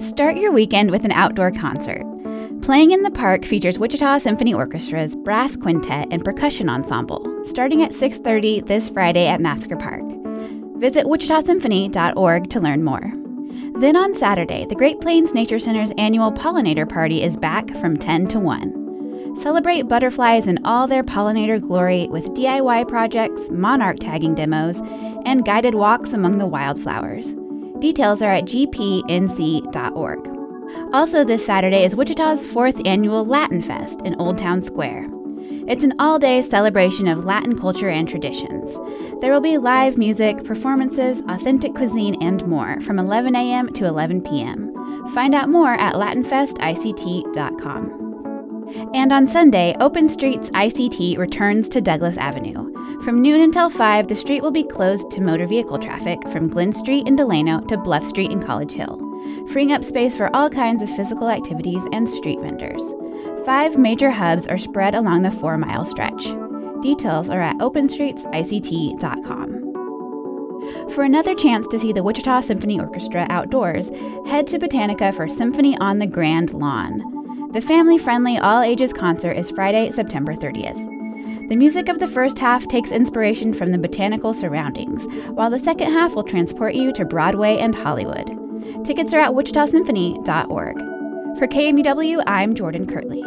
Start your weekend with an outdoor concert. Playing in the Park features Wichita Symphony Orchestra's brass quintet and percussion ensemble, starting at 6:30 this Friday at Naftzger Park. Visit wichitasymphony.org to learn more. Then on Saturday, the Great Plains Nature Center's annual pollinator party is back from 10 to 1. Celebrate butterflies in all their pollinator glory with DIY projects, monarch tagging demos, and guided walks among the wildflowers. Details are at gpnc.org. Also, this Saturday is Wichita's fourth annual Latin Fest in Old Town Square. It's an all day celebration of Latin culture and traditions. There will be live music, performances, authentic cuisine, and more from 11 a.m. to 11 p.m. Find out more at LatinFestICT.com. And on Sunday, Open Streets ICT returns to Douglas Avenue. From noon until 5, the street will be closed to motor vehicle traffic from Glen Street in Delano to Bluff Street in College Hill, freeing up space for all kinds of physical activities and street vendors. Five major hubs are spread along the four mile stretch. Details are at openstreetsict.com. For another chance to see the Wichita Symphony Orchestra outdoors, head to Botanica for Symphony on the Grand Lawn. The family friendly all ages concert is Friday, September 30th. The music of the first half takes inspiration from the botanical surroundings, while the second half will transport you to Broadway and Hollywood. Tickets are at wichitasymphony.org. For KMUW, I'm Jordan Kirtley.